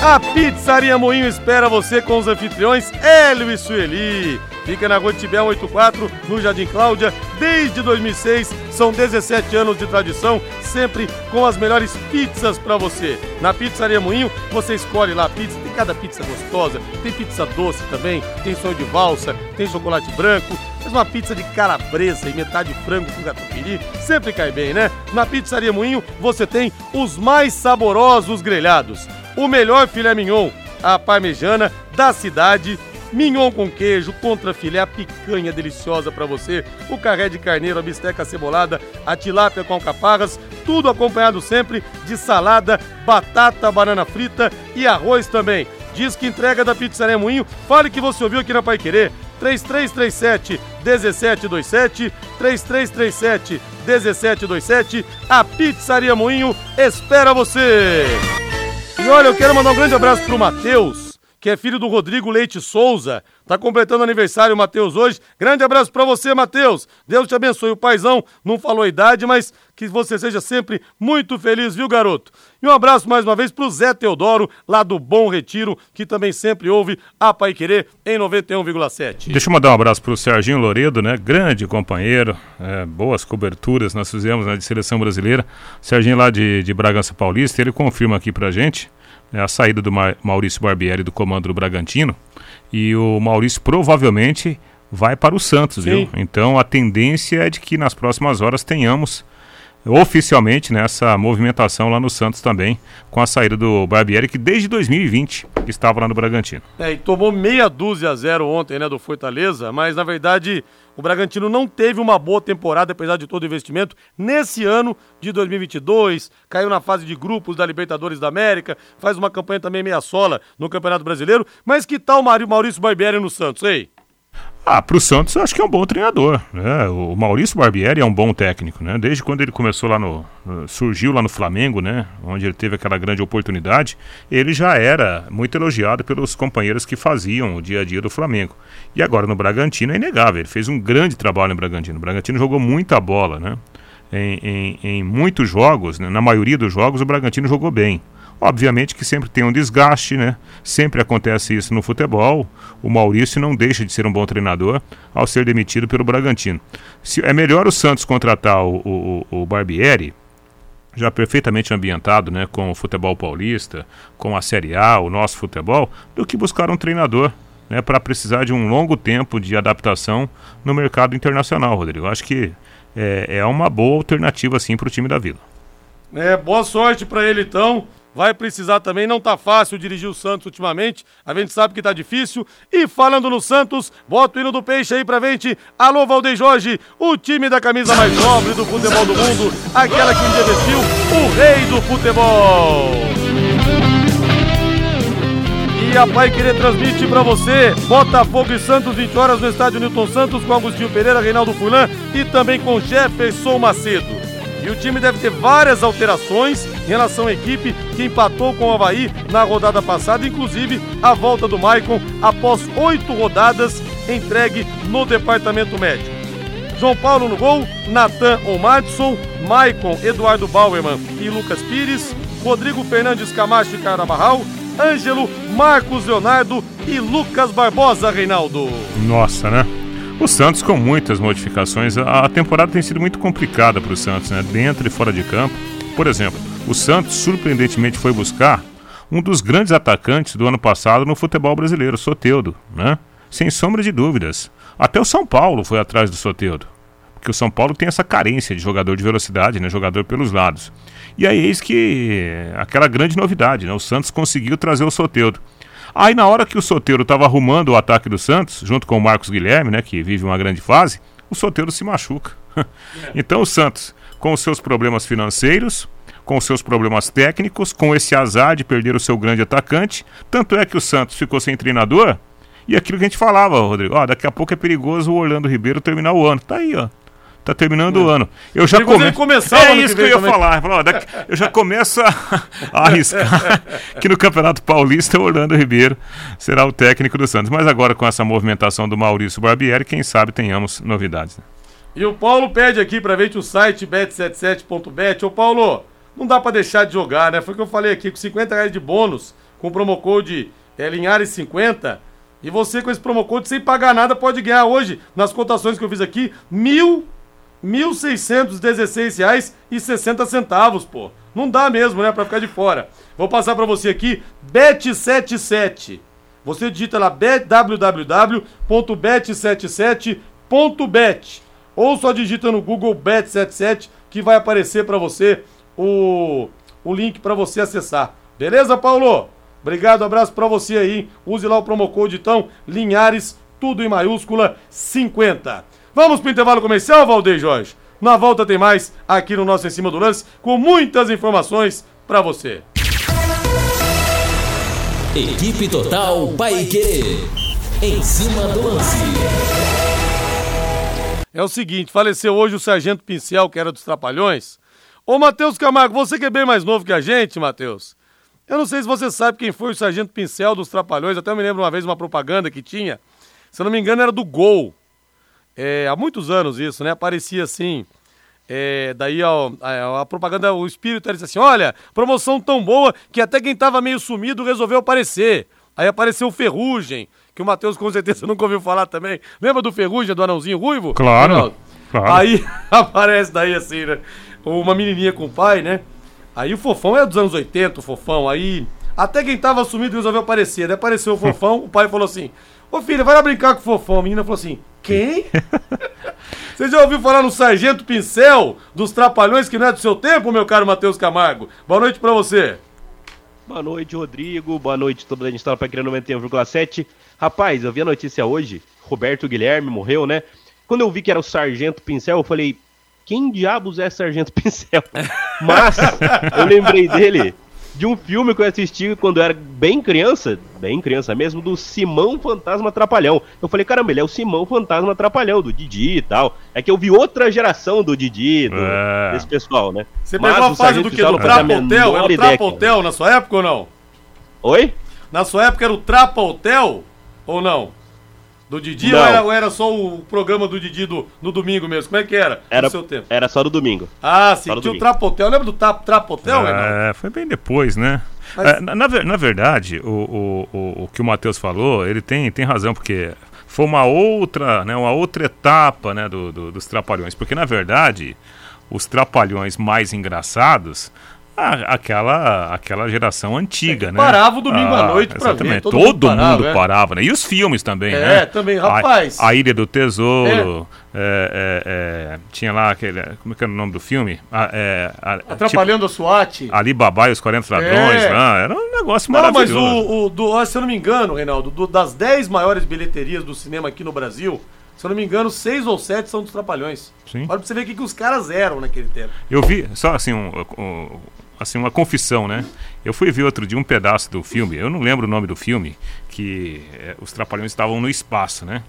A Pizzaria Moinho espera você com os anfitriões Hélio e Sueli. Fica na Rua Tibel 84, no Jardim Cláudia, desde 2006. São 17 anos de tradição, sempre com as melhores pizzas para você. Na Pizzaria Moinho, você escolhe lá a pizza, tem cada pizza gostosa, tem pizza doce também, tem sonho de valsa, tem chocolate branco, faz uma pizza de calabresa e metade frango com catupiry, sempre cai bem, né? Na Pizzaria Moinho, você tem os mais saborosos grelhados o melhor filé mignon, a parmejana da cidade, mignon com queijo, contra filé, a picanha deliciosa para você, o carré de carneiro, a bisteca cebolada, a tilápia com alcaparras, tudo acompanhado sempre de salada, batata, banana frita e arroz também. Diz que entrega da Pizzaria Moinho, fale que você ouviu aqui na Pai Querer. 3337 1727 3337 1727 A Pizzaria Moinho espera você. Olha, eu quero mandar um grande abraço pro Matheus, que é filho do Rodrigo Leite Souza. Tá completando aniversário Matheus hoje. Grande abraço para você, Matheus. Deus te abençoe. O paizão não falou a idade, mas que você seja sempre muito feliz, viu, garoto? E um abraço mais uma vez pro Zé Teodoro, lá do Bom Retiro, que também sempre ouve a Pai Querer em 91,7. Deixa eu mandar um abraço pro Serginho Loredo, né? Grande companheiro, é, boas coberturas nós fizemos né, de seleção brasileira. Serginho lá de, de Bragança Paulista, ele confirma aqui pra gente a saída do Maurício Barbieri do comando do Bragantino. E o Maurício provavelmente vai para o Santos, Sim. viu? Então a tendência é de que nas próximas horas tenhamos oficialmente nessa movimentação lá no Santos também, com a saída do Barbieri, que desde 2020 estava lá no Bragantino. É, e tomou meia dúzia a zero ontem, né, do Fortaleza, mas na verdade o Bragantino não teve uma boa temporada, apesar de todo o investimento, nesse ano de 2022. Caiu na fase de grupos da Libertadores da América, faz uma campanha também meia sola no Campeonato Brasileiro. Mas que tal o Maurício Barbieri no Santos, ei? Ah, para o Santos eu acho que é um bom treinador. Né? O Maurício Barbieri é um bom técnico, né? Desde quando ele começou lá no, surgiu lá no Flamengo, né? Onde ele teve aquela grande oportunidade, ele já era muito elogiado pelos companheiros que faziam o dia a dia do Flamengo. E agora no Bragantino é inegável. Ele fez um grande trabalho no Bragantino. O Bragantino jogou muita bola, né? Em, em, em muitos jogos, né? na maioria dos jogos, o Bragantino jogou bem. Obviamente que sempre tem um desgaste, né? Sempre acontece isso no futebol. O Maurício não deixa de ser um bom treinador ao ser demitido pelo Bragantino. Se, é melhor o Santos contratar o, o, o Barbieri, já perfeitamente ambientado né, com o futebol paulista, com a Série A, o nosso futebol, do que buscar um treinador né, para precisar de um longo tempo de adaptação no mercado internacional, Rodrigo. Acho que é, é uma boa alternativa assim para o time da Vila. É, boa sorte para ele então vai precisar também. Não tá fácil dirigir o Santos ultimamente, a gente sabe que tá difícil. E falando no Santos, bota o hino do peixe aí pra gente. Alô, Valdeir Jorge, o time da camisa mais nobre do futebol do mundo, aquela que um dia o rei do futebol. E a Pai Querer transmite para você Botafogo e Santos 20 horas no estádio Newton Santos com Agostinho Pereira, Reinaldo Fulan e também com Jefferson Macedo. E o time deve ter várias alterações em relação à equipe que empatou com o Havaí na rodada passada, inclusive a volta do Maicon após oito rodadas entregue no departamento médico. João Paulo no gol, Natan Omadson, Maicon, Eduardo Bauerman e Lucas Pires, Rodrigo Fernandes Camacho e Carabarral, Ângelo, Marcos Leonardo e Lucas Barbosa, Reinaldo. Nossa, né? O Santos com muitas modificações. A temporada tem sido muito complicada para o Santos, né? Dentro e fora de campo. Por exemplo, o Santos surpreendentemente foi buscar um dos grandes atacantes do ano passado no futebol brasileiro, Soteudo, né? Sem sombra de dúvidas. Até o São Paulo foi atrás do Soteudo. Porque o São Paulo tem essa carência de jogador de velocidade, né? Jogador pelos lados. E aí eis que aquela grande novidade, né? O Santos conseguiu trazer o Soteudo. Aí na hora que o Soteiro estava arrumando o ataque do Santos, junto com o Marcos Guilherme, né, que vive uma grande fase, o Soteiro se machuca. então o Santos, com os seus problemas financeiros, com os seus problemas técnicos, com esse azar de perder o seu grande atacante, tanto é que o Santos ficou sem treinador, e aquilo que a gente falava, Rodrigo, ó, daqui a pouco é perigoso o Orlando Ribeiro terminar o ano. Tá aí, ó. Tá terminando é. o ano. Eu já come... começar É isso que, eu ia também. falar. Eu já começo a, a arriscar que no Campeonato Paulista o Orlando Ribeiro será o técnico do Santos. Mas agora com essa movimentação do Maurício Barbieri, quem sabe tenhamos novidades. Né? E o Paulo pede aqui pra ver o site bet77.bet. Ô Paulo, não dá pra deixar de jogar, né? Foi o que eu falei aqui, com 50 reais de bônus, com o promo code é, Linhares50. E você com esse promo code, sem pagar nada, pode ganhar hoje, nas cotações que eu fiz aqui, mil R$ 1.616,60, pô. Não dá mesmo, né, pra ficar de fora. Vou passar para você aqui, bet77. Você digita lá www.bet77.bet ou só digita no Google Bet77 que vai aparecer para você o, o link para você acessar. Beleza, Paulo? Obrigado, abraço para você aí. Use lá o promo code então Linhares, tudo em maiúscula 50. Vamos para o intervalo comercial, Valdeir Jorge? Na volta tem mais aqui no nosso Em Cima do Lance, com muitas informações para você. Equipe Total Paique. Em cima do lance. É o seguinte, faleceu hoje o Sargento Pincel, que era dos Trapalhões. Ô, Matheus Camargo, você que é bem mais novo que a gente, Matheus. Eu não sei se você sabe quem foi o Sargento Pincel dos Trapalhões. Até eu me lembro uma vez uma propaganda que tinha. Se eu não me engano, era do Gol é, há muitos anos isso, né? Aparecia assim. É, daí ó, a, a, propaganda, o espírito era assim: olha, promoção tão boa que até quem tava meio sumido resolveu aparecer. Aí apareceu o Ferrugem, que o Matheus com certeza nunca ouviu falar também. Lembra do Ferrugem, do anãozinho ruivo? Claro. claro. Aí aparece daí assim, né? Uma menininha com o pai, né? Aí o Fofão é dos anos 80, o Fofão. Aí até quem tava sumido resolveu aparecer. Daí apareceu o Fofão, o pai falou assim: Ô filha, vai lá brincar com o Fofão. A menina falou assim: quem? Você já ouviu falar no Sargento Pincel dos Trapalhões que não é do seu tempo, meu caro Matheus Camargo? Boa noite para você. Boa noite, Rodrigo. Boa noite, toda a gente está para querer 91,7. Rapaz, eu vi a notícia hoje. Roberto Guilherme morreu, né? Quando eu vi que era o Sargento Pincel, eu falei: quem diabos é Sargento Pincel? Mas eu lembrei dele de um filme que eu assisti quando eu era bem criança, bem criança mesmo, do Simão Fantasma Trapalhão. Eu falei, caramba, ele é o Simão Fantasma Trapalhão, do Didi e tal. É que eu vi outra geração do Didi, do, é. desse pessoal, né? Você Mas pegou a fase do que? Do Trapa Hotel? Era o Trapa Hotel na sua época ou não? Oi? Na sua época era o Trapa Hotel ou não? Do Didi ou era, ou era, só o programa do Didi do, no domingo mesmo? Como é que era? Era, seu tempo? era só do domingo. Ah, sim. Tinha domingo. o Trapotel. Lembra do Trapotel, É, foi bem depois, né? Mas... É, na, na, verdade, o, o, o, o que o Matheus falou, ele tem, tem razão, porque foi uma outra, né, uma outra etapa né, do, do, dos Trapalhões. Porque, na verdade, os Trapalhões mais engraçados aquela, aquela geração antiga, é, né? Parava o domingo ah, à noite pra exatamente. ver. Todo, Todo mundo, parava, mundo é. parava, né? E os filmes também, é, né? É, também, rapaz. A, a Ilha do Tesouro, é. é tinha lá aquele, como é que era o nome do filme? A, Atrapalhando tipo, a SWAT. Ali Babá e os 40 Ladrões, né? era um negócio não, maravilhoso. Mas o, o do, se eu não me engano, Reinaldo, do, das 10 maiores bilheterias do cinema aqui no Brasil, se eu não me engano, seis ou sete são dos Trapalhões. Sim. Olha pra você ver o que, que os caras eram naquele tempo. Eu vi, só assim, um, um assim, uma confissão, né? Eu fui ver outro dia um pedaço do filme, eu não lembro o nome do filme, que é, os trapalhões estavam no espaço, né?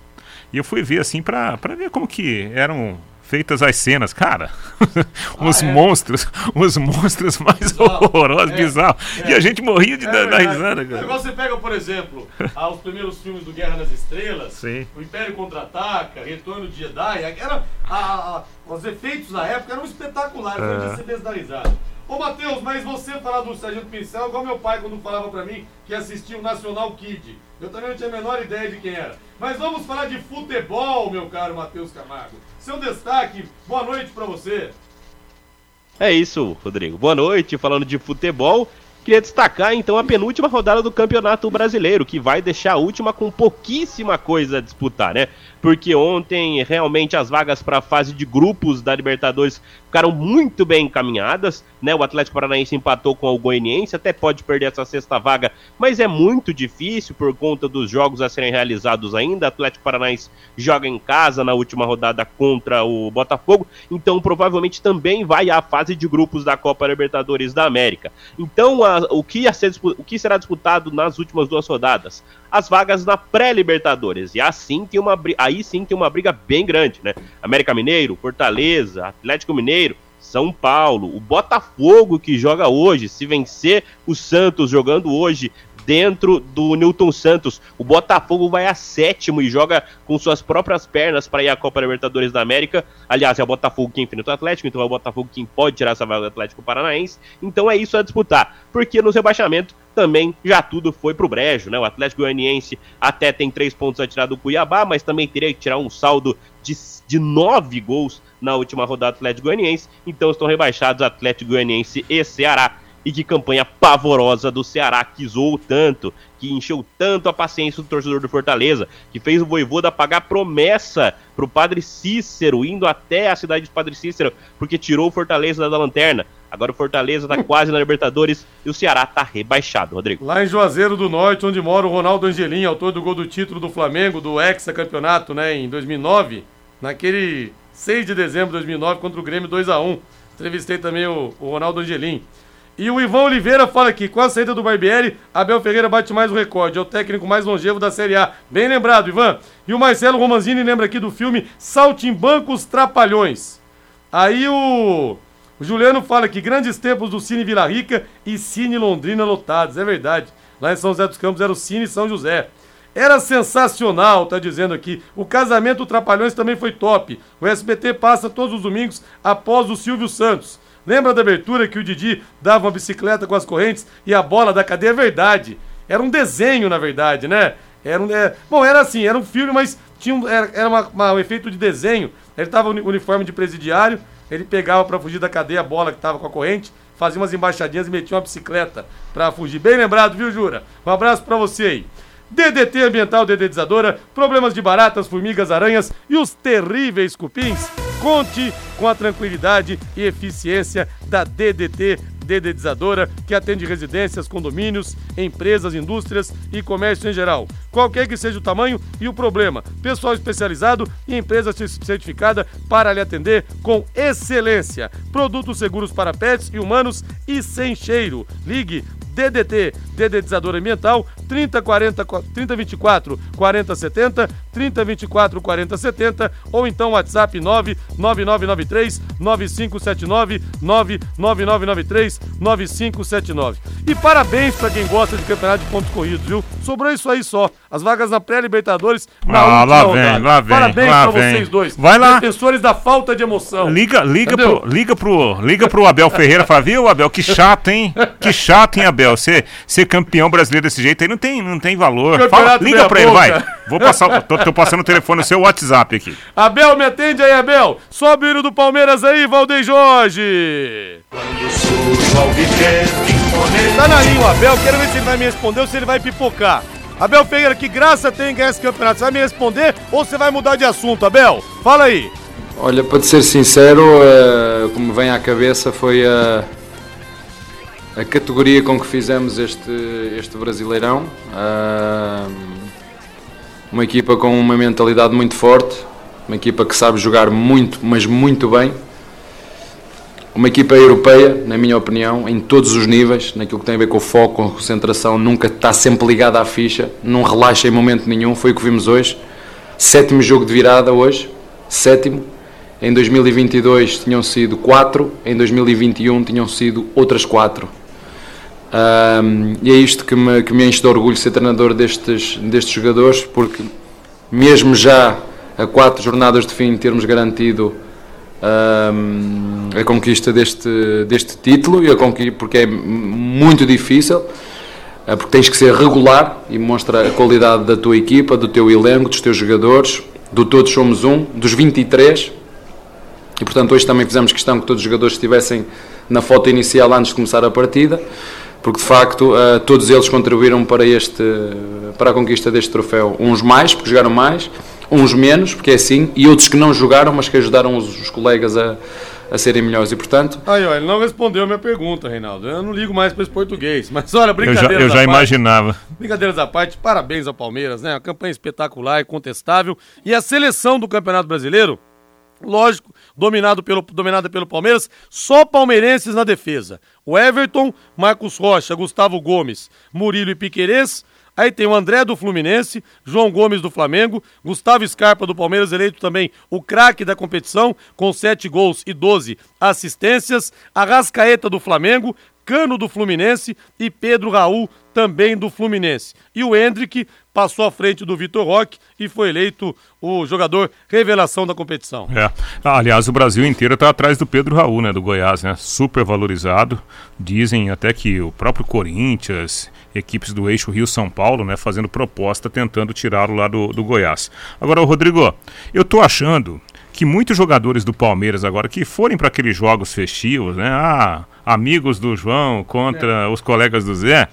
E eu fui ver assim para ver como que eram feitas as cenas, cara, uns ah, é? monstros, uns monstros mais Bizarro. horrorosos, é, bizarros. É. E a gente morria de é, dar risada, cara. Agora você pega, por exemplo, ah, os primeiros filmes do Guerra nas Estrelas, Sim. o Império Contra-Ataca, Retorno de Jedi, era a, a, Os efeitos da época eram espetaculares, é. foi de se mesdarizado. Ô Matheus, mas você falar do Sargento Pincel, igual meu pai quando falava pra mim que assistia o Nacional Kid. Eu também não tinha a menor ideia de quem era. Mas vamos falar de futebol, meu caro Matheus Camargo. Seu destaque, boa noite para você. É isso, Rodrigo. Boa noite, falando de futebol. Queria destacar então a penúltima rodada do Campeonato Brasileiro, que vai deixar a última com pouquíssima coisa a disputar, né? Porque ontem realmente as vagas para a fase de grupos da Libertadores ficaram muito bem encaminhadas, né? O Atlético Paranaense empatou com o Goianiense, até pode perder essa sexta vaga, mas é muito difícil por conta dos jogos a serem realizados ainda. O Atlético Paranaense joga em casa na última rodada contra o Botafogo, então provavelmente também vai à fase de grupos da Copa Libertadores da América. Então, a, o, que ser, o que será disputado nas últimas duas rodadas? As vagas na pré-Libertadores. E assim tem uma, aí sim tem uma briga bem grande, né? América Mineiro, Fortaleza, Atlético Mineiro são Paulo, o Botafogo que joga hoje, se vencer o Santos jogando hoje dentro do Newton Santos, o Botafogo vai a sétimo e joga com suas próprias pernas para ir à Copa Libertadores da América. Aliás, é o Botafogo que enfrenta o Atlético, então é o Botafogo quem pode tirar essa vaga do Atlético Paranaense. Então é isso a disputar, porque no rebaixamento também já tudo foi pro brejo, né? O Atlético Goianiense até tem três pontos a tirar do Cuiabá, mas também teria que tirar um saldo de, de nove gols na última rodada do Atlético Goianiense. Então estão rebaixados Atlético Goianiense e Ceará. E que campanha pavorosa do Ceará, que zoou tanto, que encheu tanto a paciência do torcedor do Fortaleza, que fez o Voivoda pagar promessa pro Padre Cícero, indo até a cidade de Padre Cícero, porque tirou o Fortaleza da lanterna. Agora o Fortaleza tá quase na Libertadores e o Ceará tá rebaixado, Rodrigo. Lá em Juazeiro do Norte, onde mora o Ronaldo Angelim, autor do gol do título do Flamengo, do ex-campeonato, né, em 2009, naquele 6 de dezembro de 2009 contra o Grêmio 2 a 1 Entrevistei também o, o Ronaldo Angelim. E o Ivan Oliveira fala aqui, com a saída do Barbieri, Abel Ferreira bate mais o recorde, é o técnico mais longevo da Série A. Bem lembrado, Ivan. E o Marcelo Romanzini lembra aqui do filme Saltimbancos Trapalhões. Aí o, o Juliano fala que grandes tempos do Cine Vila Rica e Cine Londrina lotados, é verdade. Lá em São José dos Campos era o Cine São José. Era sensacional, tá dizendo aqui. O casamento Trapalhões também foi top. O SBT passa todos os domingos após o Silvio Santos. Lembra da abertura que o Didi dava uma bicicleta com as correntes e a bola da cadeia? É verdade. Era um desenho, na verdade, né? Era um, é... Bom, era assim, era um filme, mas tinha um, era, era uma, uma, um efeito de desenho. Ele tava uniforme de presidiário, ele pegava para fugir da cadeia a bola que tava com a corrente, fazia umas embaixadinhas e metia uma bicicleta para fugir. Bem lembrado, viu, Jura? Um abraço para você aí. DDT Ambiental Dedetizadora, problemas de baratas, formigas, aranhas e os terríveis cupins? Conte com a tranquilidade e eficiência da DDT dedetizadora que atende residências, condomínios, empresas, indústrias e comércio em geral. Qualquer que seja o tamanho e o problema, pessoal especializado e empresa certificada para lhe atender com excelência. Produtos seguros para pets e humanos e sem cheiro. Ligue DDT, dedetizador ambiental, 30 40 30 24 40 70, 30 24 40 70 ou então WhatsApp 99993 9579 99993 9579. E parabéns para quem gosta de campeonato de pontos corridos, viu? Sobrou isso aí só. As vagas na pré-Libertadores na ah, lá vem, lá vem, Parabéns para vocês dois. Vai lá. Defensores da falta de emoção. Liga, liga pro, liga pro, liga pro Abel Ferreira, fala, viu, Abel, que chato, hein? Que chato, hein, Abel? Ser, ser campeão brasileiro desse jeito aí não tem, não tem valor. Fala, liga pra ele, vai. Vou passar, tô, tô, passando o telefone no seu WhatsApp aqui. Abel, me atende aí, Abel. Sobe o hino do Palmeiras aí, Valdeir Jorge. Tá na linha o Abel, quero ver se ele vai me responder ou se ele vai pipocar. Abel Ferreira, que graça tem ganhar esse campeonato? Você vai me responder ou você vai mudar de assunto, Abel? Fala aí. Olha, para ser sincero, uh, como vem à cabeça foi a, a categoria com que fizemos este, este Brasileirão. Uma equipa com uma mentalidade muito forte, uma equipa que sabe jogar muito, mas muito bem uma equipa europeia, na minha opinião, em todos os níveis, naquilo que tem a ver com o foco, com a concentração, nunca está sempre ligada à ficha, não relaxa em momento nenhum, foi o que vimos hoje. Sétimo jogo de virada hoje, sétimo. Em 2022 tinham sido quatro, em 2021 tinham sido outras quatro. Um, e é isto que me, que me enche de orgulho ser treinador destes, destes jogadores, porque mesmo já a quatro jornadas de fim termos garantido um, a conquista deste, deste título, e a conquista, porque é muito difícil, uh, porque tens que ser regular e mostra a qualidade da tua equipa, do teu elenco, dos teus jogadores, do Todos Somos Um, dos 23. E portanto, hoje também fizemos questão que todos os jogadores estivessem na foto inicial antes de começar a partida, porque de facto uh, todos eles contribuíram para, este, para a conquista deste troféu. Uns mais, porque jogaram mais, uns menos, porque é assim, e outros que não jogaram, mas que ajudaram os, os colegas a, a serem melhores. E portanto. Aí, ó, ele não respondeu a minha pergunta, Reinaldo. Eu não ligo mais para esse português. Mas olha, brincadeira. Eu já, eu já imaginava. Brincadeiras à parte, parabéns ao Palmeiras, né? A campanha espetacular e contestável. E a seleção do Campeonato Brasileiro, lógico, dominado pelo, dominada pelo Palmeiras, só palmeirenses na defesa. O Everton, Marcos Rocha, Gustavo Gomes, Murilo e Piquerez. Aí tem o André do Fluminense, João Gomes do Flamengo, Gustavo Scarpa do Palmeiras, eleito também o craque da competição, com 7 gols e 12 assistências, Arrascaeta do Flamengo, Cano do Fluminense e Pedro Raul também do Fluminense. E o Hendrick passou à frente do Vitor Roque e foi eleito o jogador revelação da competição. É. Aliás, o Brasil inteiro está atrás do Pedro Raul, né, do Goiás, né? Super valorizado. Dizem até que o próprio Corinthians, equipes do eixo Rio-São Paulo, né, fazendo proposta tentando tirá-lo lá do, do Goiás. Agora, Rodrigo, eu tô achando que muitos jogadores do Palmeiras agora que forem para aqueles jogos festivos, né? Ah, amigos do João contra é. os colegas do Zé,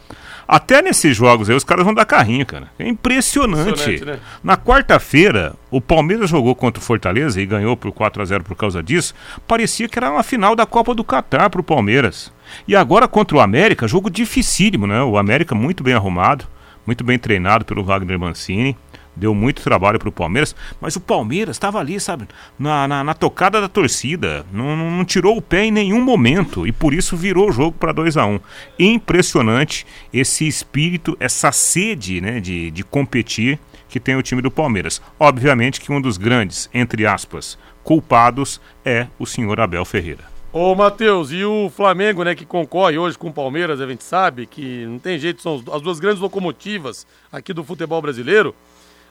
até nesses jogos aí os caras vão dar carrinho, cara. É impressionante. impressionante né? Na quarta-feira, o Palmeiras jogou contra o Fortaleza e ganhou por 4 a 0 por causa disso. Parecia que era uma final da Copa do Catar pro Palmeiras. E agora contra o América, jogo dificílimo, né? O América muito bem arrumado, muito bem treinado pelo Wagner Mancini deu muito trabalho para o Palmeiras, mas o Palmeiras estava ali, sabe, na, na, na, tocada da torcida, não, não, tirou o pé em nenhum momento e por isso virou o jogo para 2 a 1 um. Impressionante esse espírito, essa sede né, de, de competir que tem o time do Palmeiras. Obviamente que um dos grandes, entre aspas, culpados é o senhor Abel Ferreira. Ô, Matheus, e o Flamengo, né, que concorre hoje com o Palmeiras, a gente sabe que não tem jeito, são as duas grandes locomotivas aqui do futebol brasileiro.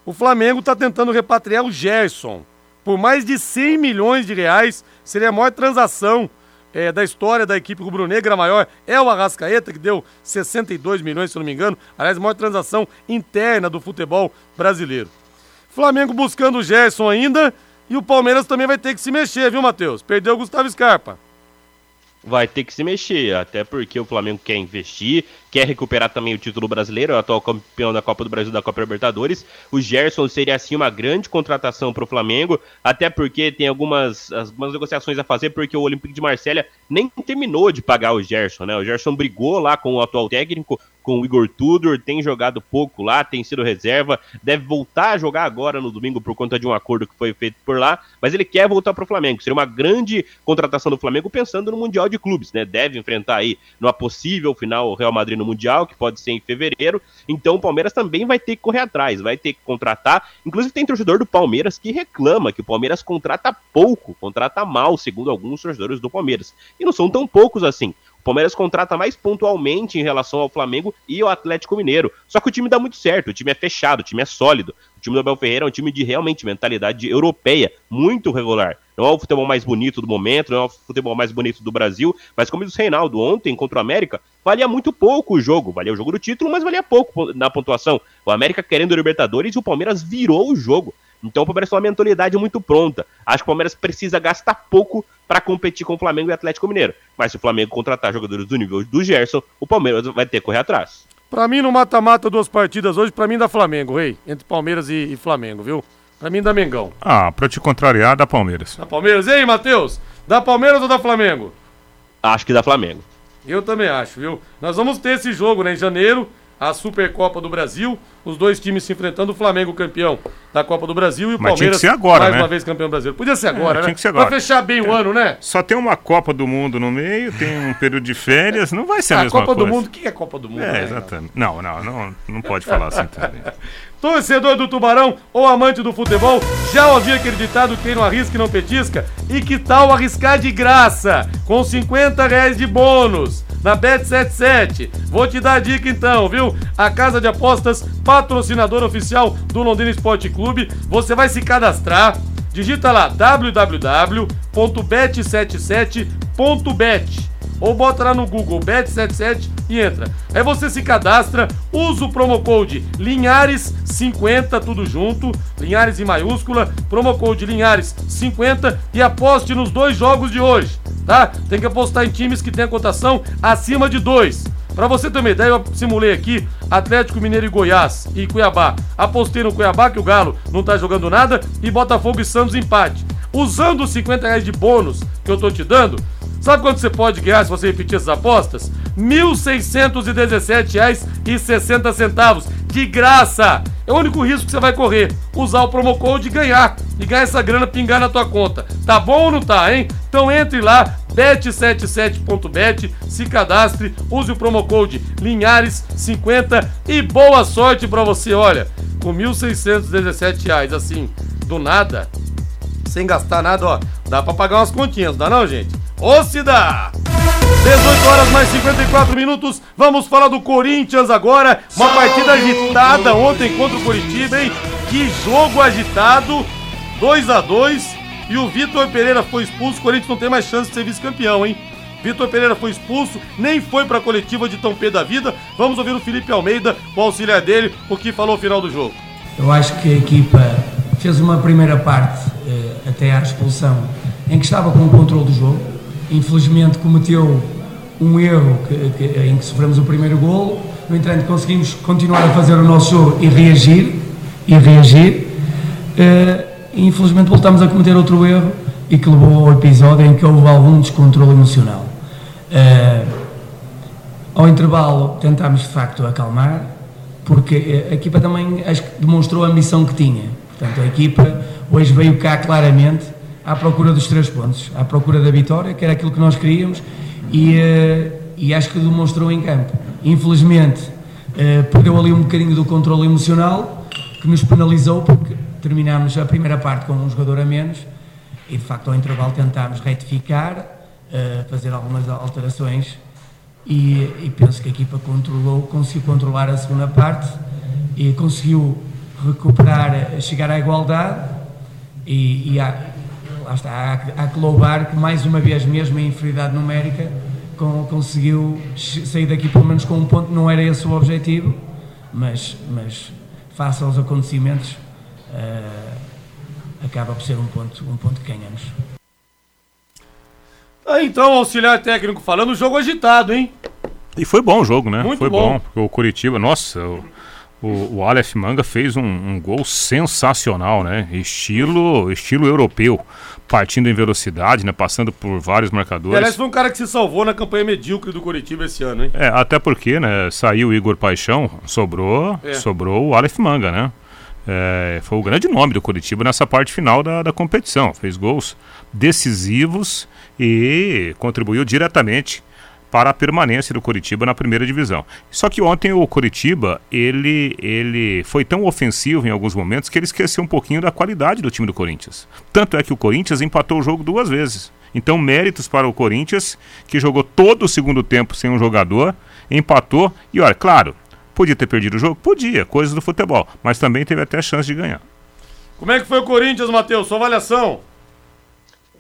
O Flamengo está tentando repatriar o Gerson. Por mais de 100 milhões de reais, seria a maior transação é, da história da equipe rubro-negra. Maior é o Arrascaeta, que deu 62 milhões, se não me engano. Aliás, a maior transação interna do futebol brasileiro. Flamengo buscando o Gerson ainda. E o Palmeiras também vai ter que se mexer, viu, Matheus? Perdeu o Gustavo Scarpa vai ter que se mexer, até porque o Flamengo quer investir, quer recuperar também o título brasileiro, é o atual campeão da Copa do Brasil da Copa Libertadores. O Gerson seria assim uma grande contratação para o Flamengo, até porque tem algumas, algumas negociações a fazer, porque o Olympique de Marselha nem terminou de pagar o Gerson, né? O Gerson brigou lá com o atual técnico, com o Igor Tudor, tem jogado pouco lá, tem sido reserva, deve voltar a jogar agora no domingo por conta de um acordo que foi feito por lá, mas ele quer voltar para o Flamengo. Seria uma grande contratação do Flamengo pensando no Mundial de Clubes, né? Deve enfrentar aí numa possível final o Real Madrid no Mundial, que pode ser em fevereiro. Então o Palmeiras também vai ter que correr atrás, vai ter que contratar. Inclusive tem torcedor do Palmeiras que reclama que o Palmeiras contrata pouco, contrata mal, segundo alguns torcedores do Palmeiras. E não são tão poucos assim. O Palmeiras contrata mais pontualmente em relação ao Flamengo e ao Atlético Mineiro. Só que o time dá muito certo, o time é fechado, o time é sólido. O time do Abel Ferreira é um time de realmente mentalidade europeia, muito regular. Não é o futebol mais bonito do momento, não é o futebol mais bonito do Brasil, mas como diz o Reinaldo, ontem contra o América, valia muito pouco o jogo. Valia o jogo do título, mas valia pouco na pontuação. O América querendo o Libertadores e o Palmeiras virou o jogo. Então o Palmeiras tem uma mentalidade muito pronta. Acho que o Palmeiras precisa gastar pouco para competir com o Flamengo e Atlético Mineiro. Mas se o Flamengo contratar jogadores do nível do Gerson, o Palmeiras vai ter que correr atrás. Para mim, no mata-mata, duas partidas hoje, para mim dá Flamengo, rei. Entre Palmeiras e, e Flamengo, viu? Para mim dá Mengão. Ah, para te contrariar, dá Palmeiras. Dá Palmeiras. E aí, Matheus? Dá Palmeiras ou dá Flamengo? Acho que dá Flamengo. Eu também acho, viu? Nós vamos ter esse jogo, né, em janeiro a Supercopa do Brasil, os dois times se enfrentando, o Flamengo campeão da Copa do Brasil e o Mas Palmeiras tinha que ser agora, mais né? uma vez campeão brasileiro. Podia ser agora, é, né? Tinha que ser agora. Pra fechar bem o ano, né? Só tem uma Copa do Mundo no meio, tem um período de férias, não vai ser a, a mesma Copa coisa. do Mundo, o que é Copa do Mundo? É, né? exatamente. Não, não, não, não pode falar assim também. Torcedor do Tubarão ou amante do futebol, já ouviu aquele ditado quem não arrisca e não petisca? E que tal arriscar de graça, com 50 reais de bônus? Na Bet77. Vou te dar a dica então, viu? A casa de apostas, patrocinador oficial do Londrina Esporte Clube. Você vai se cadastrar Digita lá www.bet77.bet ou bota lá no Google Bet77 e entra. Aí você se cadastra, usa o promo code Linhares50, tudo junto, Linhares em maiúscula, promo code Linhares50 e aposte nos dois jogos de hoje, tá? Tem que apostar em times que tem a cotação acima de 2. Pra você ter uma ideia, eu simulei aqui Atlético Mineiro e Goiás e Cuiabá. Apostei no Cuiabá que o Galo não tá jogando nada e Botafogo e Santos empate. Usando os 50 reais de bônus que eu tô te dando, Sabe quanto você pode ganhar se você repetir essas apostas? R$ 1.617,60. De graça! É o único risco que você vai correr. Usar o promo code e ganhar. E ganhar essa grana pingar na tua conta. Tá bom ou não tá, hein? Então entre lá, bet77.bet, se cadastre, use o promo code Linhares50 e boa sorte para você. Olha, com R$ 1.617, assim, do nada, sem gastar nada, ó, dá pra pagar umas continhas, não dá não, gente? Dá! 18 horas mais 54 minutos, vamos falar do Corinthians agora. Uma partida agitada ontem contra o Curitiba, hein? Que jogo agitado, 2 a 2 e o Vitor Pereira foi expulso. O Corinthians não tem mais chance de ser vice-campeão, hein? Vitor Pereira foi expulso, nem foi para a coletiva de tão pé da vida. Vamos ouvir o Felipe Almeida, o auxiliar dele, o que falou no final do jogo. Eu acho que a equipa fez uma primeira parte, eh, até à expulsão, em que estava com o controle do jogo infelizmente cometeu um erro que, que, em que sofremos o primeiro golo, no entanto conseguimos continuar a fazer o nosso jogo e reagir, e reagir, uh, infelizmente voltamos a cometer outro erro e que levou ao episódio em que houve algum descontrole emocional. Uh, ao intervalo tentámos de facto acalmar, porque a equipa também acho que demonstrou a missão que tinha. Portanto, a equipa hoje veio cá claramente à procura dos três pontos, à procura da vitória, que era aquilo que nós queríamos, e, uh, e acho que demonstrou em campo. Infelizmente, uh, perdeu ali um bocadinho do controle emocional, que nos penalizou, porque terminámos a primeira parte com um jogador a menos, e de facto ao intervalo tentámos retificar, uh, fazer algumas alterações, e, e, penso que a equipa controlou, conseguiu controlar a segunda parte, e conseguiu recuperar, chegar à igualdade, e, e lá está, há, há que louvar que mais uma vez, mesmo em inferioridade numérica, com, conseguiu sair daqui pelo menos com um ponto, não era esse o objetivo, mas, mas face aos acontecimentos, uh, acaba por ser um ponto, um ponto que ganhamos. Ah, então, auxiliar técnico falando, jogo agitado, hein? E foi bom o jogo, né? Muito foi bom. bom, porque o Curitiba, nossa, o, o, o Aleph Manga fez um, um, gol sensacional, né? Estilo, estilo europeu partindo em velocidade, né? Passando por vários marcadores. aliás, foi um cara que se salvou na campanha medíocre do Curitiba esse ano, hein? É, até porque, né? Saiu o Igor Paixão, sobrou, é. sobrou o Aleph Manga, né? É, foi o grande nome do Curitiba nessa parte final da, da competição. Fez gols decisivos e contribuiu diretamente para a permanência do Coritiba na primeira divisão. Só que ontem o Coritiba, ele, ele foi tão ofensivo em alguns momentos que ele esqueceu um pouquinho da qualidade do time do Corinthians. Tanto é que o Corinthians empatou o jogo duas vezes. Então, méritos para o Corinthians, que jogou todo o segundo tempo sem um jogador, empatou e, olha, claro, podia ter perdido o jogo? Podia, coisas do futebol, mas também teve até chance de ganhar. Como é que foi o Corinthians, Matheus? Sua avaliação?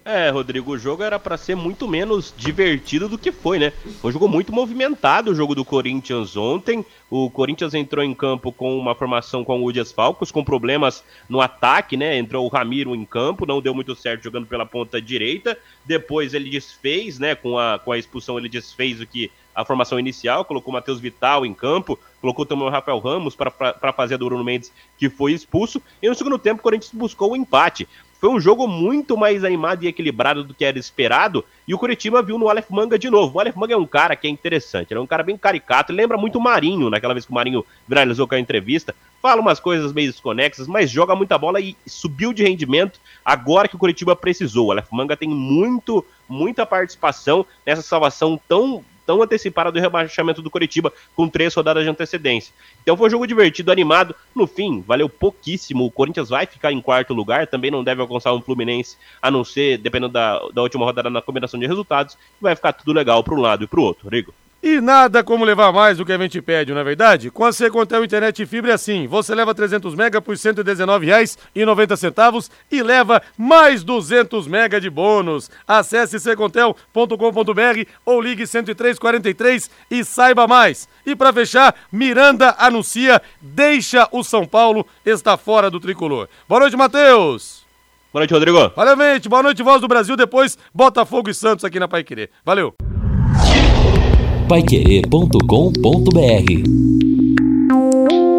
É, Rodrigo, o jogo era para ser muito menos divertido do que foi, né? Foi um jogo muito movimentado o jogo do Corinthians ontem. O Corinthians entrou em campo com uma formação com o Dias Falcos, com problemas no ataque, né? Entrou o Ramiro em campo, não deu muito certo jogando pela ponta direita. Depois ele desfez, né? Com a, com a expulsão, ele desfez o que a formação inicial, colocou o Matheus Vital em campo, colocou também o Rafael Ramos para fazer a do Bruno Mendes, que foi expulso. E no segundo tempo, o Corinthians buscou o empate. Foi um jogo muito mais animado e equilibrado do que era esperado. E o Curitiba viu no Aleph Manga de novo. O Aleph Manga é um cara que é interessante. Ele é um cara bem caricato. Ele lembra muito o Marinho, naquela vez que o Marinho viralizou com a entrevista. Fala umas coisas meio desconexas, mas joga muita bola e subiu de rendimento agora que o Curitiba precisou. O Aleph Manga tem muito, muita participação nessa salvação tão tão antecipada do rebaixamento do Coritiba, com três rodadas de antecedência. Então foi um jogo divertido, animado. No fim, valeu pouquíssimo. O Corinthians vai ficar em quarto lugar, também não deve alcançar um Fluminense, a não ser, dependendo da, da última rodada na combinação de resultados, vai ficar tudo legal para um lado e para o outro, Rigo. E nada como levar mais do que a gente pede, não é verdade? Com a Secontel Internet Fibra é assim, você leva 300 mega por R$ 119,90 e leva mais 200 mega de bônus. Acesse secontel.com.br ou ligue 10343 e saiba mais. E para fechar, Miranda anuncia, deixa o São Paulo, está fora do tricolor. Boa noite, Matheus! Boa noite, Rodrigo. Valeu, gente. Boa noite, Voz do Brasil. Depois, Botafogo e Santos aqui na Pai Querer. Valeu! paiquerê.com.br